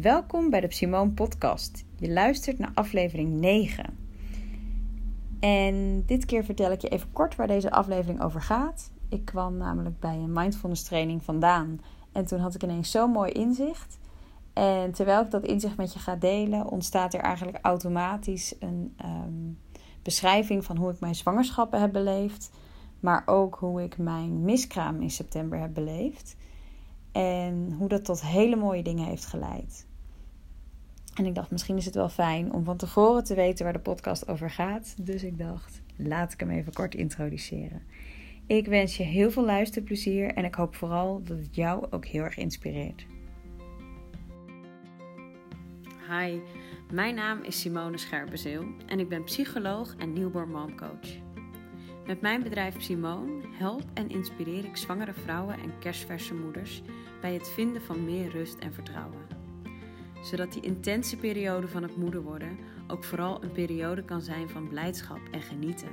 Welkom bij de Simone Podcast. Je luistert naar aflevering 9. En dit keer vertel ik je even kort waar deze aflevering over gaat. Ik kwam namelijk bij een mindfulness training vandaan en toen had ik ineens zo'n mooi inzicht. En terwijl ik dat inzicht met je ga delen, ontstaat er eigenlijk automatisch een ehm, beschrijving van hoe ik mijn zwangerschappen heb beleefd, maar ook hoe ik mijn miskraam in september heb beleefd. En hoe dat tot hele mooie dingen heeft geleid. En ik dacht, misschien is het wel fijn om van tevoren te weten waar de podcast over gaat. Dus ik dacht, laat ik hem even kort introduceren. Ik wens je heel veel luisterplezier en ik hoop vooral dat het jou ook heel erg inspireert. Hi, mijn naam is Simone Scherpenzeel en ik ben psycholoog en newborn momcoach. Met mijn bedrijf Simone help en inspireer ik zwangere vrouwen en kerstverse moeders bij het vinden van meer rust en vertrouwen. Zodat die intense periode van het moeder worden ook vooral een periode kan zijn van blijdschap en genieten.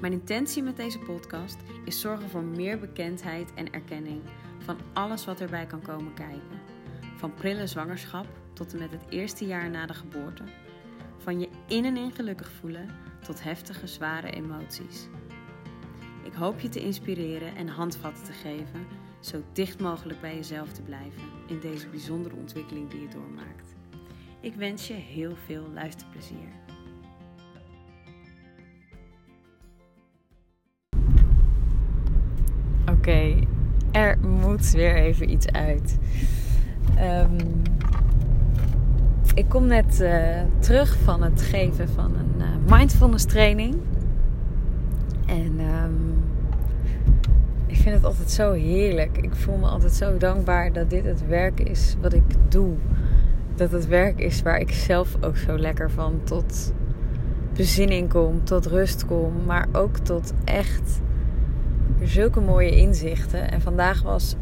Mijn intentie met deze podcast is zorgen voor meer bekendheid en erkenning van alles wat erbij kan komen kijken. Van prille zwangerschap tot en met het eerste jaar na de geboorte. Van je in en in gelukkig voelen tot heftige, zware emoties. Ik hoop je te inspireren en handvatten te geven, zo dicht mogelijk bij jezelf te blijven in deze bijzondere ontwikkeling die je doormaakt. Ik wens je heel veel luisterplezier. Oké, er moet weer even iets uit. Ehm, ik kom net uh, terug van het geven van een uh, mindfulness training. En um, ik vind het altijd zo heerlijk. Ik voel me altijd zo dankbaar dat dit het werk is wat ik doe. Dat het werk is waar ik zelf ook zo lekker van tot bezinning kom, tot rust kom, maar ook tot echt zulke mooie inzichten. En vandaag was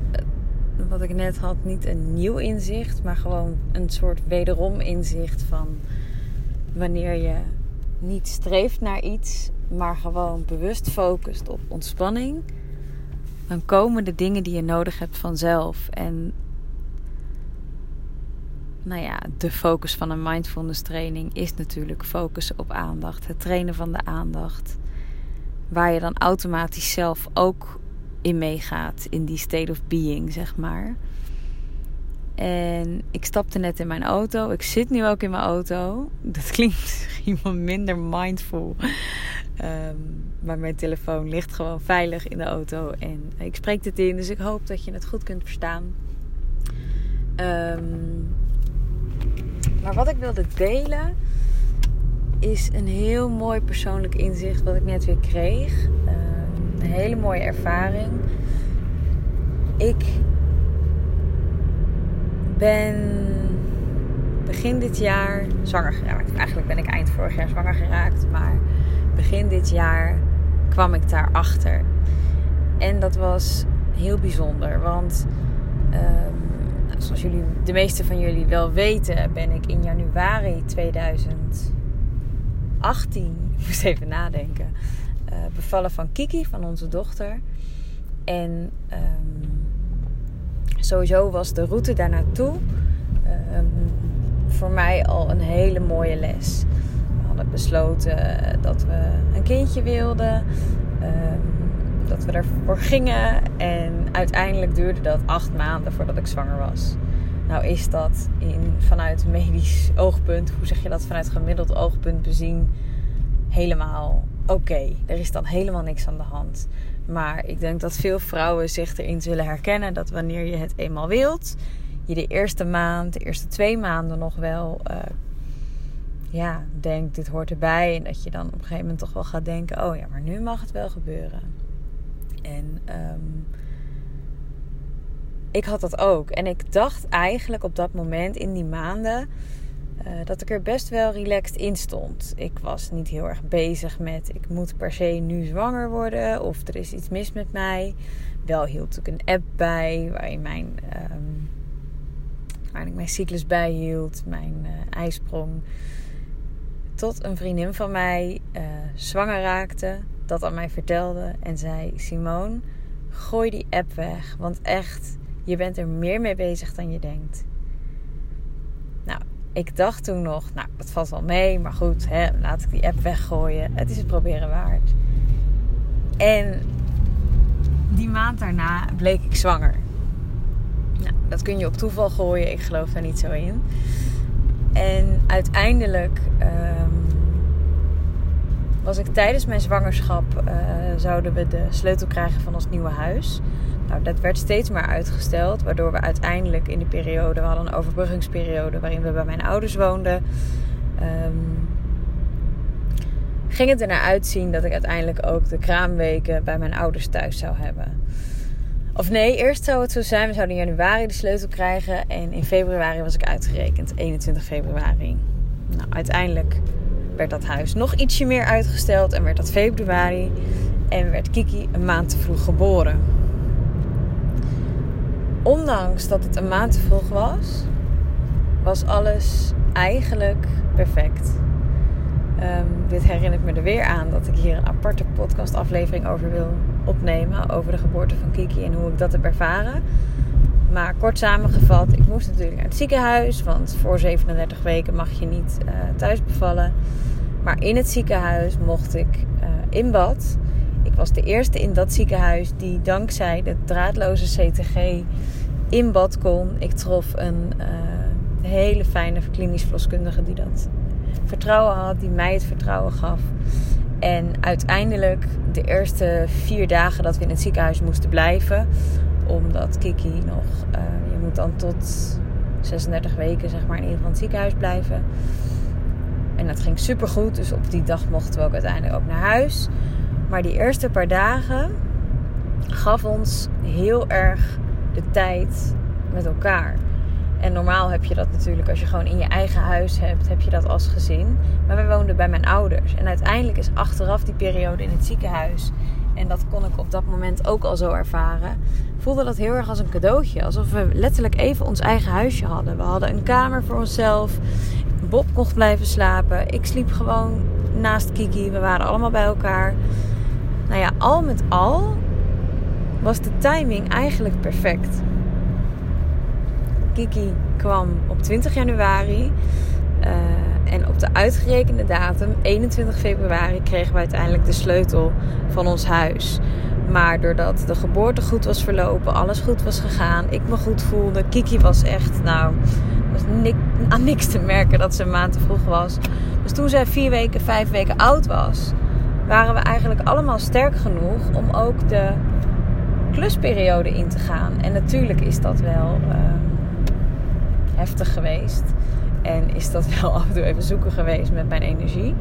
wat ik net had niet een nieuw inzicht, maar gewoon een soort wederom inzicht van wanneer je niet streeft naar iets, maar gewoon bewust focust op ontspanning, dan komen de dingen die je nodig hebt vanzelf. En nou ja, de focus van een mindfulness training is natuurlijk focussen op aandacht, het trainen van de aandacht. Waar je dan automatisch zelf ook in meegaat, in die state of being, zeg maar. En ik stapte net in mijn auto. Ik zit nu ook in mijn auto. Dat klinkt iemand minder mindful. Ehm, maar mijn telefoon ligt gewoon veilig in de auto. En ik spreek dit in, dus ik hoop dat je het goed kunt verstaan. Ehm, maar wat ik wilde delen is een heel mooi persoonlijk inzicht wat ik net weer kreeg. Een hele mooie ervaring. Ik ben begin dit jaar zwanger geraakt. Eigenlijk ben ik eind vorig jaar zwanger geraakt, maar begin dit jaar kwam ik daarachter. En dat was heel bijzonder, want um, zoals jullie, de meeste van jullie wel weten, ben ik in januari 2018, ik moest even nadenken, bevallen van Kiki, van onze dochter. En um, sowieso was de route daar naartoe um, voor mij al een hele mooie les. We hadden besloten dat we een kindje wilden, um, dat we ervoor gingen. En uiteindelijk duurde dat acht maanden voordat ik zwanger was. Nou is dat in, vanuit medisch oogpunt, hoe zeg je dat, vanuit gemiddeld oogpunt bezien, helemaal oké. Er is dan helemaal niks aan de hand. Maar ik denk dat veel vrouwen zich erin zullen herkennen dat wanneer je het eenmaal wilt, je de eerste maand, de eerste twee maanden nog wel, uh, ja, denkt dit hoort erbij. En dat je dan op een gegeven moment toch wel gaat denken: oh ja, maar nu mag het wel gebeuren. En um, ik had dat ook. En ik dacht eigenlijk op dat moment in die maanden uh, dat ik er best wel relaxed in stond. Ik was niet heel erg bezig met ik moet per se nu zwanger worden of er is iets mis met mij. Wel hield ik een app bij waarin mijn, um, waarin ik mijn cyclus bijhield, mijn uh, ijsprong. Tot een vriendin van mij uh, zwanger raakte, dat aan mij vertelde en zei: Simone, gooi die app weg. Want echt, je bent er meer mee bezig dan je denkt. Ik dacht toen nog, nou, dat valt wel mee. Maar goed, hè, laat ik die app weggooien. Het is het proberen waard. En die maand daarna bleek ik zwanger. Nou, dat kun je op toeval gooien. Ik geloof daar niet zo in. En uiteindelijk ehm, was ik tijdens mijn zwangerschap... Uh, zouden we de sleutel krijgen van ons nieuwe huis. Nou, dat werd steeds maar uitgesteld. Waardoor we uiteindelijk in die periode... We hadden een overbruggingsperiode waarin we bij mijn ouders woonden... Um, ging het er naar uitzien dat ik uiteindelijk ook de kraamweken bij mijn ouders thuis zou hebben. Of nee, eerst zou het zo zijn. We zouden in januari de sleutel krijgen. En in februari was ik uitgerekend. 21 februari. Nou, uiteindelijk werd dat huis nog ietsje meer uitgesteld. En werd dat februari. En werd Kiki een maand te vroeg geboren. Ondanks dat het een maand te vroeg was, was alles eigenlijk perfect. Um, dit herinnert me er weer aan dat ik hier een aparte podcastaflevering over wil opnemen. Over de geboorte van Kiki en hoe ik dat heb ervaren. Maar kort samengevat, ik moest natuurlijk naar het ziekenhuis. Want voor 37 weken mag je niet uh, thuis bevallen. Maar in het ziekenhuis mocht ik uh, in bad. Ik was de eerste in dat ziekenhuis die dankzij de draadloze CTG in bad kon. Ik trof een uh, hele fijne klinisch verloskundige die dat vertrouwen had, die mij het vertrouwen gaf. En uiteindelijk de eerste vier dagen dat we in het ziekenhuis moesten blijven, omdat Kiki nog, uh, je moet dan tot 36 weken zeg maar in ieder geval in het ziekenhuis blijven. En dat ging super goed, dus op die dag mochten we ook uiteindelijk ook naar huis. Maar die eerste paar dagen gaf ons heel erg de tijd met elkaar. En normaal heb je dat natuurlijk als je gewoon in je eigen huis hebt, heb je dat als gezin. Maar wij woonden bij mijn ouders. En uiteindelijk is achteraf die periode in het ziekenhuis. En dat kon ik op dat moment ook al zo ervaren. Voelde dat heel erg als een cadeautje. Alsof we letterlijk even ons eigen huisje hadden. We hadden een kamer voor onszelf. Bob mocht blijven slapen. Ik sliep gewoon naast Kiki. We waren allemaal bij elkaar. Nou ja, al met al was de timing eigenlijk perfect. Kiki kwam op 20 januari. Uh, en op de uitgerekende datum, 21 februari, kregen we uiteindelijk de sleutel van ons huis. Maar doordat de geboorte goed was verlopen, alles goed was gegaan, ik me goed voelde. Kiki was echt, nou, was aan niks te merken dat ze een maand te vroeg was. Dus toen zij vier weken, vijf weken oud was, waren we eigenlijk allemaal sterk genoeg om ook de klusperiode in te gaan. En natuurlijk is dat wel. Uh, heftig geweest. En is dat wel af en toe even zoeken geweest met mijn energie.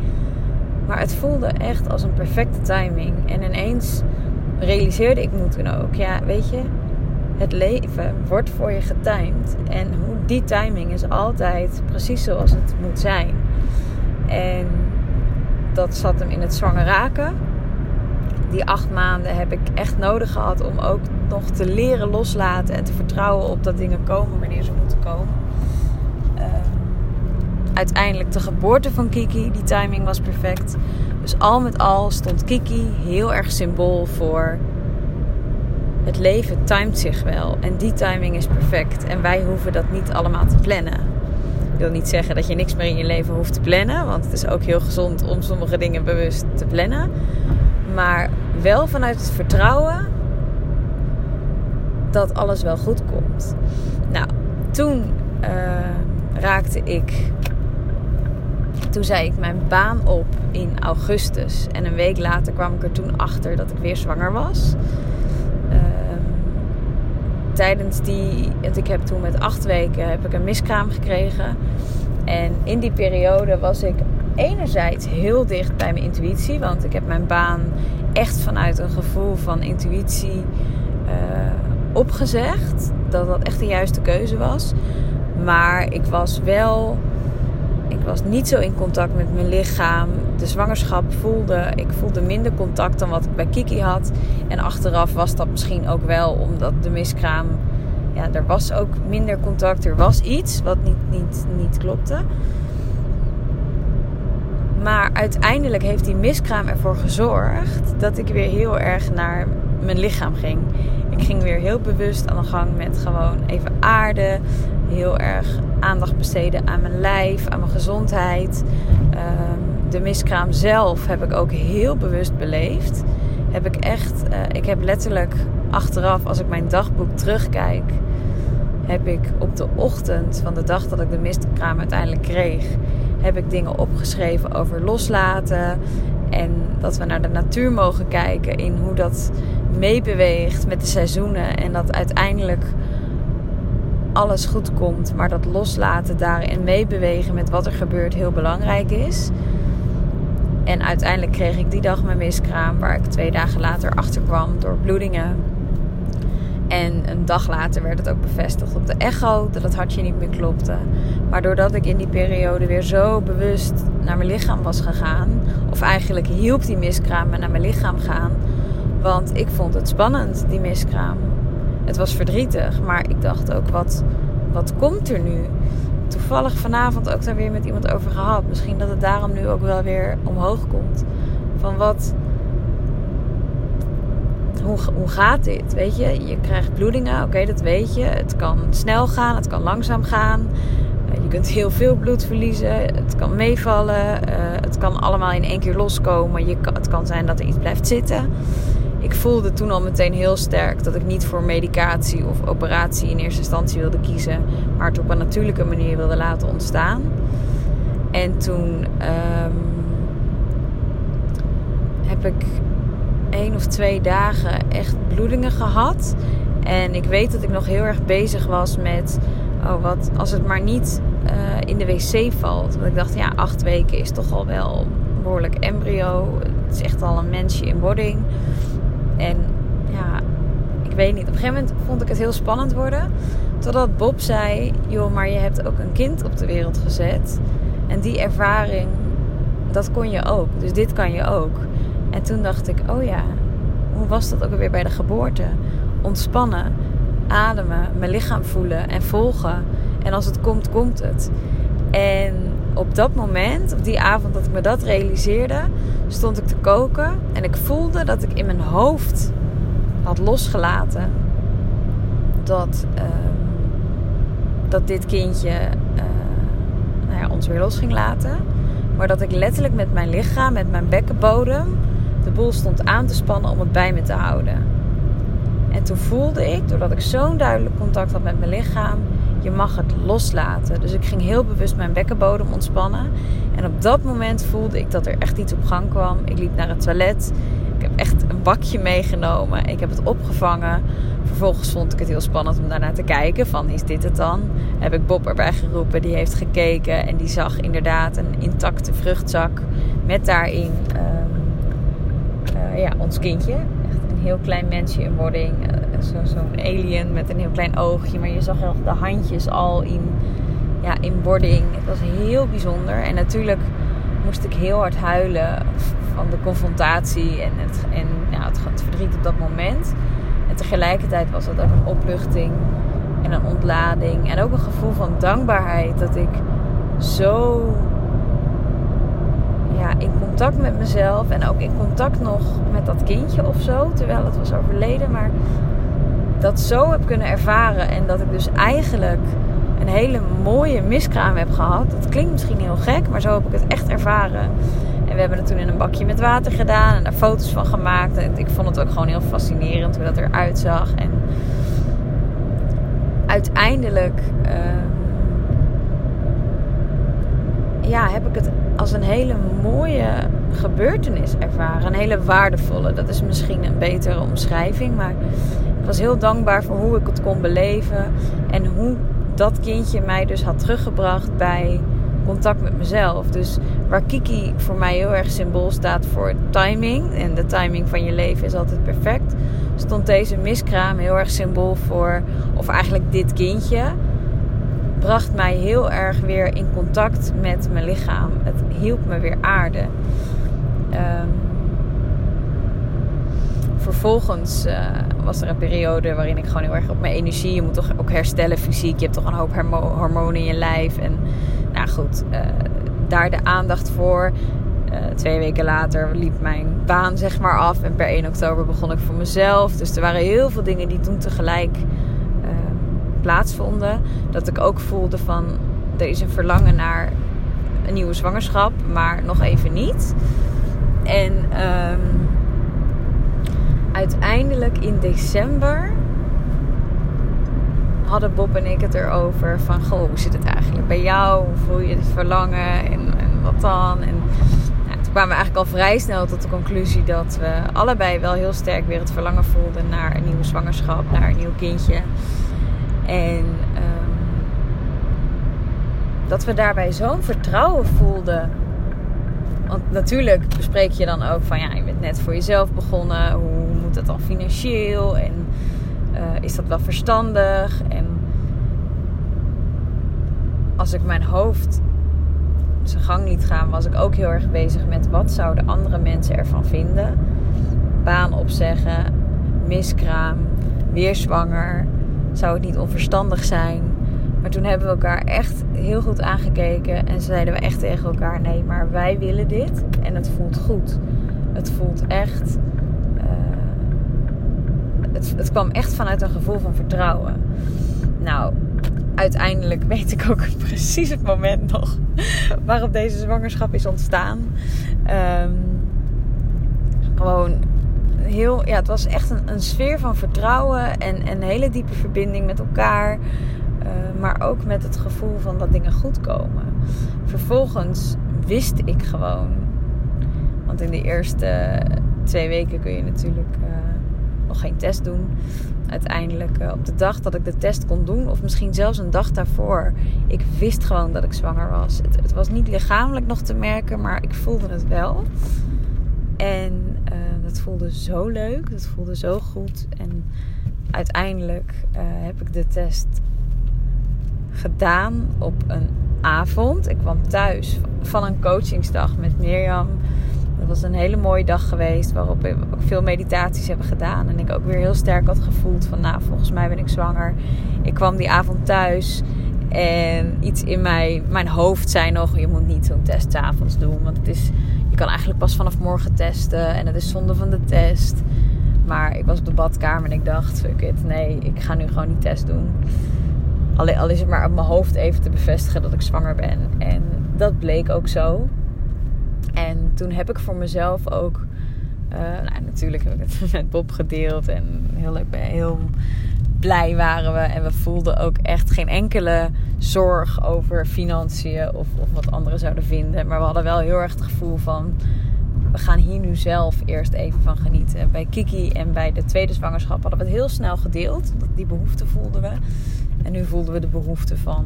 Maar het voelde echt als een perfecte timing. En ineens realiseerde ik me toen ook. Ja, weet je, het leven wordt voor je getimed. En hoe die timing is altijd precies zoals het moet zijn. En dat zat hem in het zwanger raken. Die acht maanden heb ik echt nodig gehad om ook nog te leren loslaten en te vertrouwen op dat dingen komen wanneer ze moeten komen uiteindelijk de geboorte van Kiki. Die timing was perfect. Dus al met al stond Kiki heel erg symbool voor het leven timed zich wel. En die timing is perfect. En wij hoeven dat niet allemaal te plannen. Wil niet zeggen dat je niks meer in je leven hoeft te plannen. Want het is ook heel gezond om sommige dingen bewust te plannen. Maar wel vanuit het vertrouwen dat alles wel goed komt. Nou, toen uh, raakte ik toen zei ik mijn baan op in augustus. En een week later kwam ik er toen achter dat ik weer zwanger was. Tijdens die, want ik heb toen met acht weken heb ik een miskraam gekregen. En in die periode was ik enerzijds heel dicht bij mijn intuïtie. Want ik heb mijn baan echt vanuit een gevoel van intuïtie uh, opgezegd. Dat dat echt de juiste keuze was. Maar ik was wel ik was niet zo in contact met mijn lichaam. De zwangerschap voelde, ik voelde minder contact dan wat ik bij Kiki had. En achteraf was dat misschien ook wel omdat de miskraam, ja, er was ook minder contact. Er was iets wat niet, niet, niet klopte. Maar uiteindelijk heeft die miskraam ervoor gezorgd dat ik weer heel erg naar mijn lichaam ging. Ik ging weer heel bewust aan de gang met gewoon even aarden, heel erg aandacht besteden aan mijn lijf, aan mijn gezondheid. Ehm, de miskraam zelf heb ik ook heel bewust beleefd. Heb ik echt, uh, ik heb letterlijk achteraf, als ik mijn dagboek terugkijk, heb ik op de ochtend van de dag dat ik de miskraam uiteindelijk kreeg, heb ik dingen opgeschreven over loslaten. En dat we naar de natuur mogen kijken in hoe dat meebeweegt met de seizoenen. En dat uiteindelijk alles goed komt. Maar dat loslaten daarin meebewegen met wat er gebeurt heel belangrijk is. En uiteindelijk kreeg ik die dag mijn miskraam, waar ik twee dagen later achter kwam door bloedingen. En een dag later werd het ook bevestigd op de echo dat het hartje niet meer klopte. Maar doordat ik in die periode weer zo bewust naar mijn lichaam was gegaan, of eigenlijk hielp die miskraam me naar mijn lichaam gaan, want ik vond het spannend, die miskraam. Het was verdrietig, maar ik dacht ook: wat, wat komt er nu? Toevallig vanavond ook daar weer met iemand over gehad. Misschien dat het daarom nu ook wel weer omhoog komt. Van wat, hoe, hoe gaat dit? Weet je, je krijgt bloedingen, oké, dat weet je. Het kan snel gaan, het kan langzaam gaan. Eh, je kunt heel veel bloed verliezen. Het kan meevallen. Eh, het kan allemaal in één keer loskomen. Je, het kan zijn dat er iets blijft zitten. Ik voelde toen al meteen heel sterk dat ik niet voor medicatie of operatie in eerste instantie wilde kiezen, maar het op een natuurlijke manier wilde laten ontstaan. En toen um, heb ik één of twee dagen echt bloedingen gehad. En ik weet dat ik nog heel erg bezig was met, oh wat, als het maar niet uh, in de wc valt. Want ik dacht, ja, acht weken is toch al wel behoorlijk embryo. Het is echt al een mensje in wording. En ja, ik weet niet. Op een gegeven moment vond ik het heel spannend worden. Totdat Bob zei: Joh, maar je hebt ook een kind op de wereld gezet. En die ervaring, dat kon je ook. Dus dit kan je ook. En toen dacht ik: Oh ja, hoe was dat ook alweer bij de geboorte? Ontspannen, ademen, mijn lichaam voelen en volgen. En als het komt, komt het. En op dat moment, op die avond dat ik me dat realiseerde, stond ik te koken en ik voelde dat ik in mijn hoofd had losgelaten dat, uh, dat dit kindje uh, nou ja, ons weer los ging laten. Maar dat ik letterlijk met mijn lichaam, met mijn bekkenbodem, de boel stond aan te spannen om het bij me te houden. En toen voelde ik, doordat ik zo'n duidelijk contact had met mijn lichaam, je mag het loslaten. Dus ik ging heel bewust mijn bekkenbodem ontspannen. En op dat moment voelde ik dat er echt iets op gang kwam. Ik liep naar het toilet. Ik heb echt een bakje meegenomen. Ik heb het opgevangen. Vervolgens vond ik het heel spannend om daarnaar te kijken. Van is dit het dan? Heb ik Bob erbij geroepen. Die heeft gekeken. En die zag inderdaad een intacte vruchtzak. Met daarin uh, ja, ons kindje. Echt een heel klein mensje in wording. Uh, zo'n zo alien met een heel klein oogje. Maar je zag echt de handjes al in, ja, in wording. Het was heel bijzonder. En natuurlijk moest ik heel hard huilen van de confrontatie en het, en, ja, het, het verdriet op dat moment. En tegelijkertijd was het ook een opluchting en een ontlading. En ook een gevoel van dankbaarheid dat ik zo ja, in contact met mezelf en ook in contact nog met dat kindje of zo, terwijl het was overleden. Maar dat zo heb kunnen ervaren en dat ik dus eigenlijk een hele mooie miskraam heb gehad. Dat klinkt misschien heel gek, maar zo heb ik het echt ervaren. En we hebben het toen in een bakje met water gedaan en daar foto's van gemaakt. En ik vond het ook gewoon heel fascinerend hoe dat eruit zag. En uiteindelijk uh, ja, heb ik het als een hele mooie gebeurtenis ervaren. Een hele waardevolle. Dat is misschien een betere omschrijving. Maar ik was heel dankbaar voor hoe ik het kon beleven. En hoe dat kindje mij dus had teruggebracht bij contact met mezelf. Dus waar Kiki voor mij heel erg symbool staat voor timing. En de timing van je leven is altijd perfect. Stond deze miskraam heel erg symbool voor. Of eigenlijk dit kindje. Bracht mij heel erg weer in contact met mijn lichaam. Het hielp me weer aarde. Um, vervolgens uh, was er een periode waarin ik gewoon heel erg op mijn energie. Je moet toch ook herstellen fysiek. Je hebt toch een hoop hormonen in je lijf. En nou goed, uh, daar de aandacht voor. Uh, twee weken later liep mijn baan zeg maar af. En per 1 oktober begon ik voor mezelf. Dus er waren heel veel dingen die toen tegelijk plaatsvonden, dat ik ook voelde van er is een verlangen naar een nieuwe zwangerschap, maar nog even niet. En ehm, uiteindelijk in december hadden Bob en ik het erover van, goh, hoe zit het eigenlijk bij jou? Hoe voel je het verlangen en, en wat dan? En nou, toen kwamen we eigenlijk al vrij snel tot de conclusie dat we allebei wel heel sterk weer het verlangen voelden naar een nieuwe zwangerschap, naar een nieuw kindje. En um, dat we daarbij zo'n vertrouwen voelden. Want natuurlijk bespreek je dan ook van ja, je bent net voor jezelf begonnen. Hoe moet dat dan financieel? En uh, is dat wel verstandig? En als ik mijn hoofd zijn gang liet gaan, was ik ook heel erg bezig met wat zouden andere mensen ervan vinden. Baan opzeggen, miskraam, weer zwanger. Zou het niet onverstandig zijn? Maar toen hebben we elkaar echt heel goed aangekeken en zeiden we echt tegen elkaar: nee, maar wij willen dit en het voelt goed. Het voelt echt. Het, het kwam echt vanuit een gevoel van vertrouwen. Nou, uiteindelijk weet ik ook precies het moment nog waarop deze zwangerschap is ontstaan. Um, gewoon heel, ja, het was echt een, een sfeer van vertrouwen en, en een hele diepe verbinding met elkaar. Uh, maar ook met het gevoel van dat dingen goed komen. Vervolgens wist ik gewoon. Want in de eerste twee weken kun je natuurlijk uh, nog geen test doen. Uiteindelijk uh, op de dag dat ik de test kon doen, of misschien zelfs een dag daarvoor, ik wist gewoon dat ik zwanger was. Het, het was niet lichamelijk nog te merken, maar ik voelde het wel. En dat voelde zo leuk, dat voelde zo goed. En uiteindelijk heb ik de test gedaan op een avond. Ik kwam thuis van een coachingsdag met Mirjam. Dat was een hele mooie dag geweest waarop we ook veel meditaties hebben gedaan. En ik ook weer heel sterk had gevoeld van nou, volgens mij ben ik zwanger. Ik kwam die avond thuis en iets in mij, mijn hoofd zei nog, je moet niet zo'n test avonds doen. Want het is, je kan eigenlijk pas vanaf morgen testen en het is zonde van de test. Maar ik was op de badkamer en ik dacht, fuck it, nee, ik ga nu gewoon die test doen. Al is het maar op mijn hoofd even te bevestigen dat ik zwanger ben. En dat bleek ook zo. En toen heb ik voor mezelf ook. Uh, nou, natuurlijk heb ik het met Bob gedeeld. En heel, heel blij waren we. En we voelden ook echt geen enkele zorg over financiën of, of wat anderen zouden vinden. Maar we hadden wel heel erg het gevoel van. We gaan hier nu zelf eerst even van genieten. Bij Kiki en bij de tweede zwangerschap hadden we het heel snel gedeeld. Die behoefte voelden we. En nu voelden we de behoefte van...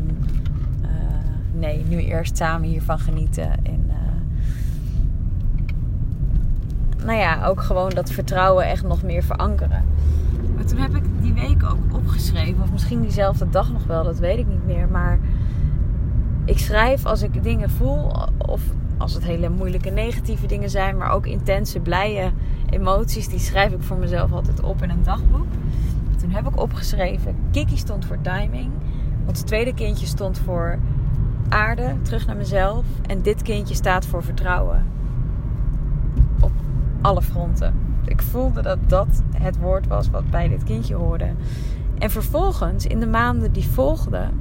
Uh, nee, nu eerst samen hiervan genieten. En uh, nou ja, ook gewoon dat vertrouwen echt nog meer verankeren. Maar toen heb ik die week ook opgeschreven. Of misschien diezelfde dag nog wel, dat weet ik niet meer. Maar ik schrijf als ik dingen voel. Of als het hele moeilijke negatieve dingen zijn. Maar ook intense, blije emoties. Die schrijf ik voor mezelf altijd op in een dagboek toen heb ik opgeschreven: Kiki stond voor timing. Ons tweede kindje stond voor aarde, terug naar mezelf. En dit kindje staat voor vertrouwen. Alle fronten. Ik voelde dat dat het woord was wat bij dit kindje hoorde. En vervolgens, in de maanden die volgden,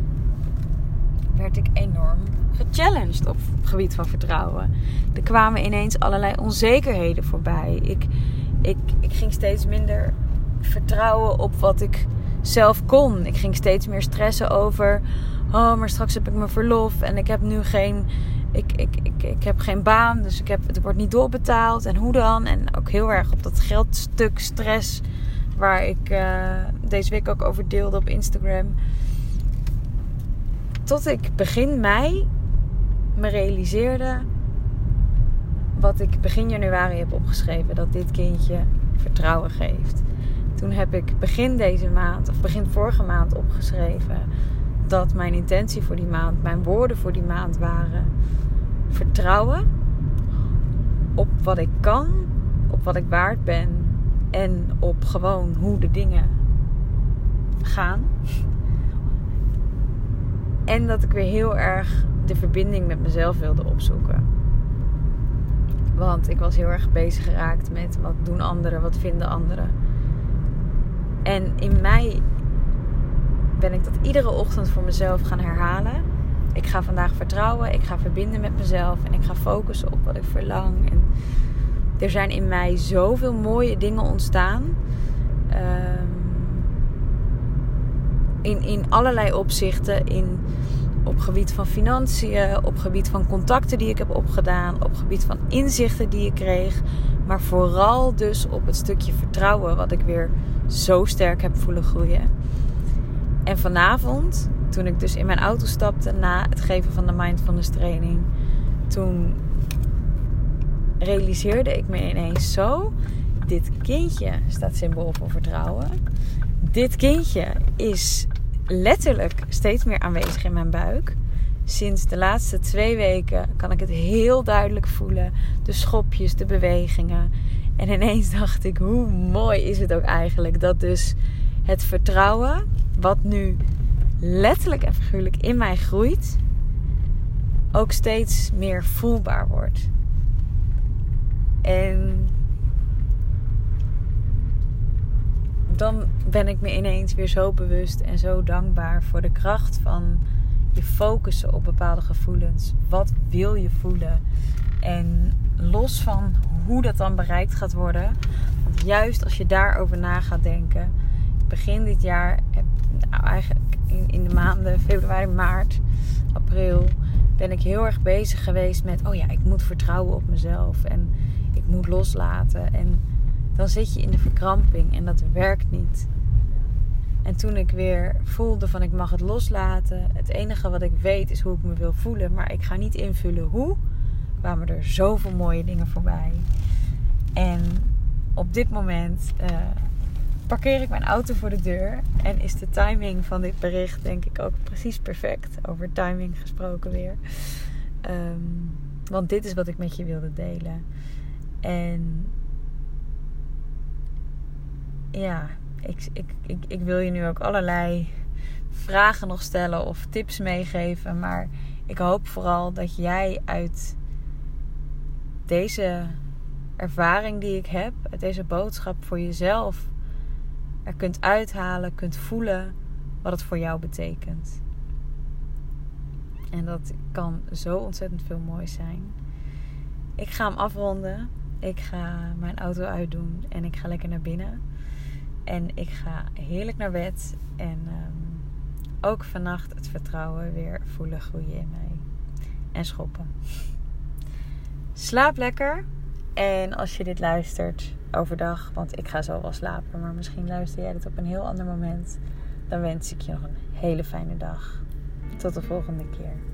werd ik enorm gechallenged op het gebied van vertrouwen. Er kwamen ineens allerlei onzekerheden voorbij. Ik, ik, ik ging steeds minder vertrouwen op wat ik zelf kon. Ik ging steeds meer stressen over. Oh, maar straks heb ik mijn verlof en ik heb nu geen. Ik, ik, ik, ik heb geen baan, dus ik heb, het wordt niet doorbetaald. En hoe dan? En ook heel erg op dat geldstuk stress. Waar ik uh, deze week ook over deelde op Instagram. Tot ik begin mei me realiseerde. Wat ik begin januari heb opgeschreven. Dat dit kindje vertrouwen geeft. Toen heb ik begin deze maand, of begin vorige maand opgeschreven dat mijn intentie voor die maand, mijn woorden voor die maand waren: vertrouwen op wat ik kan, op wat ik waard ben en op gewoon hoe de dingen gaan. En dat ik weer heel erg de verbinding met mezelf wilde opzoeken. Want ik was heel erg bezig geraakt met wat doen anderen, wat vinden anderen. En in mei ben ik dat iedere ochtend voor mezelf gaan herhalen. Ik ga vandaag vertrouwen, ik ga verbinden met mezelf en ik ga focussen op wat ik verlang. En er zijn in mij zoveel mooie dingen ontstaan. Ehm, in, in allerlei opzichten. In, op gebied van financiën, op gebied van contacten die ik heb opgedaan, op gebied van inzichten die ik kreeg. Maar vooral dus op het stukje vertrouwen, wat ik weer zo sterk heb voelen groeien. En vanavond, toen ik dus in mijn auto stapte na het geven van de mindfulness training, toen realiseerde ik me ineens zo: dit kindje staat symbool voor vertrouwen. Dit kindje is letterlijk steeds meer aanwezig in mijn buik. Sinds de laatste twee weken kan ik het heel duidelijk voelen. De schopjes, de bewegingen. En ineens dacht ik, hoe mooi is het ook eigenlijk dat dus het vertrouwen, wat nu letterlijk en figuurlijk in mij groeit, ook steeds meer voelbaar wordt. En dan ben ik me ineens weer zo bewust en zo dankbaar voor de kracht van je focussen op bepaalde gevoelens. Wat wil je voelen? En los van hoe dat dan bereikt gaat worden. Want juist als je daarover na gaat denken. Begin dit jaar, nou eigenlijk in, de maanden februari, maart, april, ben ik heel erg bezig geweest met: oh ja, ik moet vertrouwen op mezelf. En ik moet loslaten. En dan zit je in de verkramping en dat werkt niet. En toen ik weer voelde van ik mag het loslaten. Het enige wat ik weet is hoe ik me wil voelen. Maar ik ga niet invullen hoe. Kwamen er zoveel mooie dingen voorbij. En op dit moment uh, parkeer ik mijn auto voor de deur. En is de timing van dit bericht denk ik ook precies perfect. Over timing gesproken weer. Um, want dit is wat ik met je wilde delen. En ja, ik, ik, ik, ik wil je nu ook allerlei vragen nog stellen of tips meegeven. Maar ik hoop vooral dat jij uit deze ervaring die ik heb, uit deze boodschap voor jezelf, er kunt uithalen, kunt voelen wat het voor jou betekent. En dat kan zo ontzettend veel mooi zijn. Ik ga hem afronden. Ik ga mijn auto uitdoen en ik ga lekker naar binnen. En ik ga heerlijk naar bed. En um, ook vannacht het vertrouwen weer voelen groeien in mij. En schoppen. Slaap lekker. En als je dit luistert overdag, want ik ga zo wel slapen, maar misschien luister jij dit op een heel ander moment, dan wens ik je nog een hele fijne dag. Tot de volgende keer.